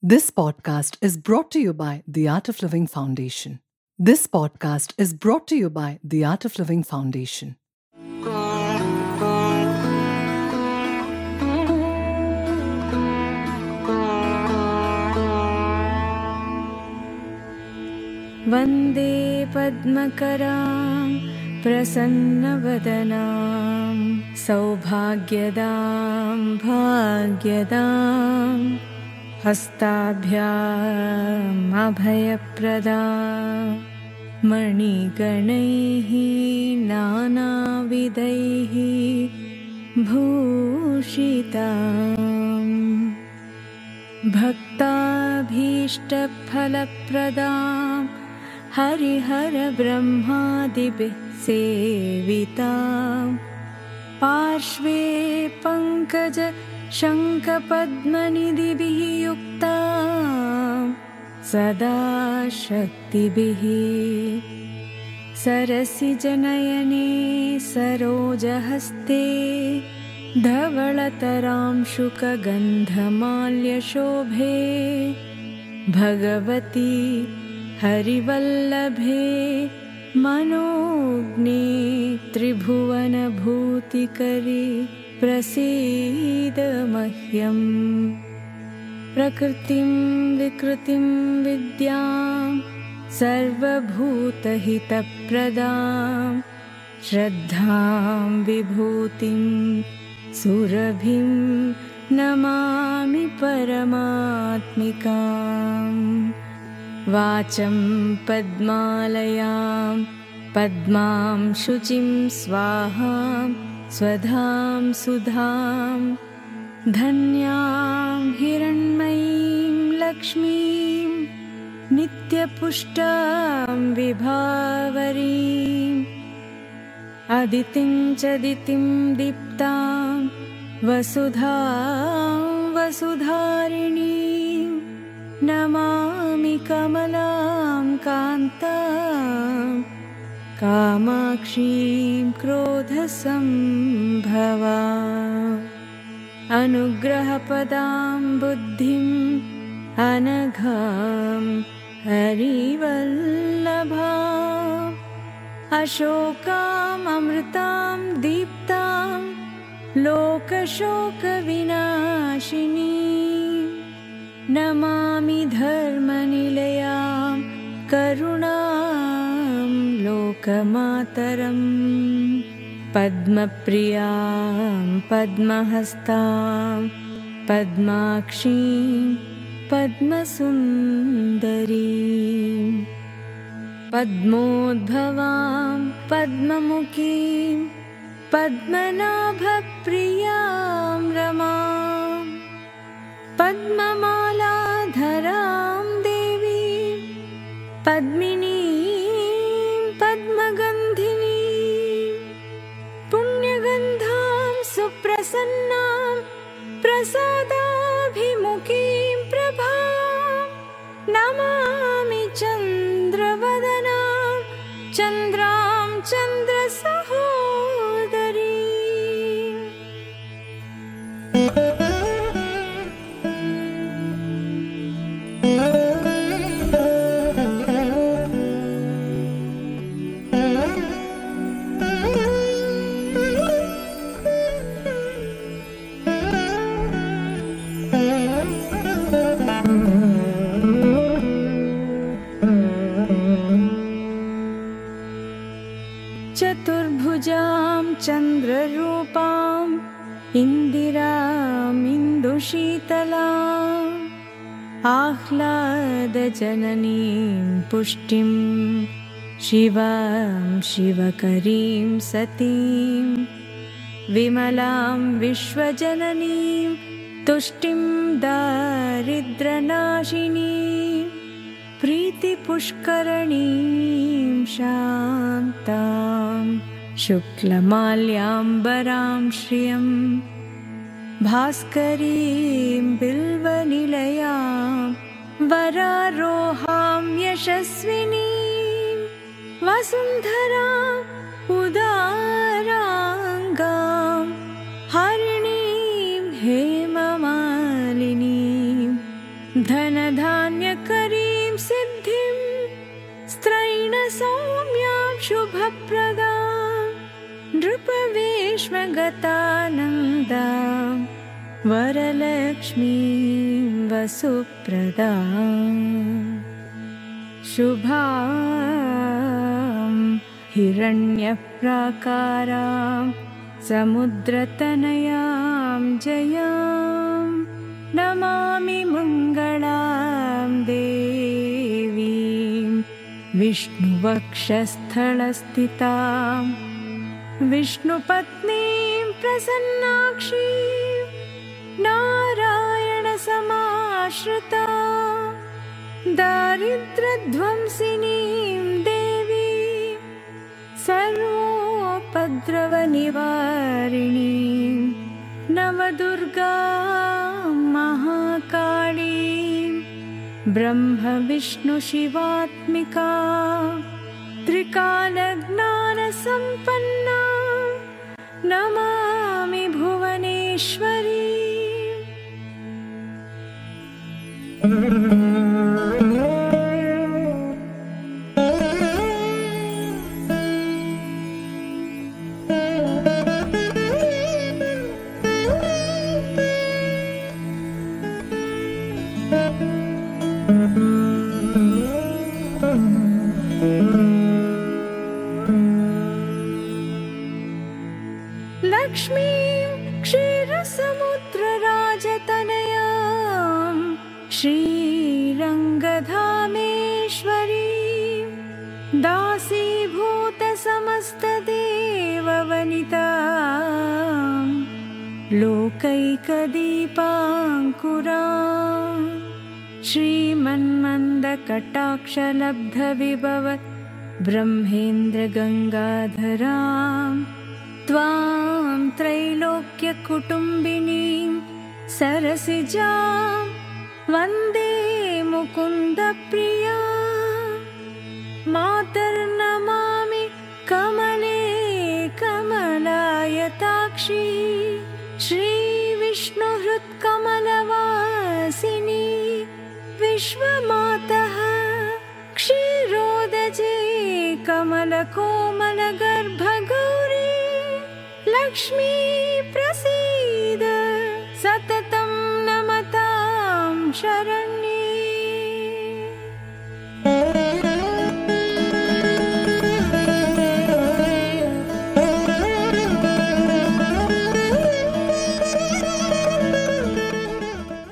This podcast is brought to you by the Art of Living Foundation. This podcast is brought to you by the Art of Living Foundation. वन्दे पद्मकरां प्रसन्नवदनां सौभाग्यदां भाग्यदां हस्ताभ्यामभयप्रदा मणिगणैः नानाविधैः भूषिताम् भक्ताभीष्टफलप्रदां हरिहरब्रह्मादिभिः सेवितां पार्श्वे पङ्कज शङ्खपद्मनिधिभिः युक्ता सदा शक्तिभिः सरसिजनयने सरोजहस्ते धवळतरां शुकगन्धमाल्यशोभे भगवती हरिवल्लभे मनोज्ञे त्रिभुवनभूतिकरे प्रसीद मह्यम् प्रकृतिं विकृतिं विद्यां सर्वभूतहितप्रदां। श्रद्धां विभूतिं सुरभिं नमामि परमात्मिकाम्। वाचं पद्मालयां पद्मां शुचिं स्वाहां स्वधां सुधां धन्यां हिरण्मयीं लक्ष्मीं नित्यपुष्टां विभावरीम् अदितिं च दितिं दीप्तां वसुधां वसुधारिणीं नमामि कमलां कान्तां कामाक्षीं क्रोधसम्भवा अनुग्रहपदां बुद्धिम् अनघां हरिवल्लभा अशोकाममृतां दीप्तां लोकशोकविनाशिनी नमामि धर्मनिलयां करुणां लोकमातरम्। पद्मप्रियां पद्महस्तां पद्माक्षीं पद्मसुन्दरीम्। पद्मोद्भवां पद्ममुखीं पद्मनाभप्रियां रमां पद्ममालाधरां देवीं पद्मिनीं इन्दिरामिन्दुशीतलाम् आह्लादजननीं पुष्टिं शिवां शिवकरीं सतीं विमलां विश्वजननीं तुष्टिं दारिद्रनाशिनीं प्रीतिपुष्करणीं शान्तां शुक्लमाल्याम्बरां श्रियं भास्करीं बिल्वनिलयां वरारोहां यशस्विनीं वसुन्धराम् उदाराङ्गां हरिणीं हेममालिनीं धन्य धनधान्यकरीं सिद्धिं स्त्रैण सौम्यां शुभप्रदा नृपवेश्मगतानन्दा वरलक्ष्मी वसुप्रदा। शुभा हिरण्यप्राकारां समुद्रतनयां जयां नमामि मङ्गलां देवीं विष्णुवक्षस्थलस्थितां विष्णुपत्नीं प्रसन्नाक्षी नारायणसमाश्रिता दारिद्र्यध्वंसिनीं देवी सर्वोपद्रवनिवारिणी नवदुर्गा महाकाली ब्रह्मविष्णुशिवात्मिका त्रिकालज्ञानसम्पन्ना नमामि भुवनेश्वरी लक्ष्मीं श्रीरङ्गधामेश्वरी दासीभूतसमस्तदेववनिता लोकैकदीपाङ्कुरा श्रीमन्मन्दकटाक्षलब्धविभव ब्रह्मेन्द्रगङ्गाधराम् त्वां त्रैलोक्यकुटुम्बिनीं सरसिजां वन्दे मुकुन्दप्रिया। मातर्नमामि कमले कमलायताक्षी। श्रीविष्णुहृत्कमलवासिनी विश्वमातः क्षीरोदजे कमलकोमलगर्भगौरी। लक्ष्मी प्रसीद शरण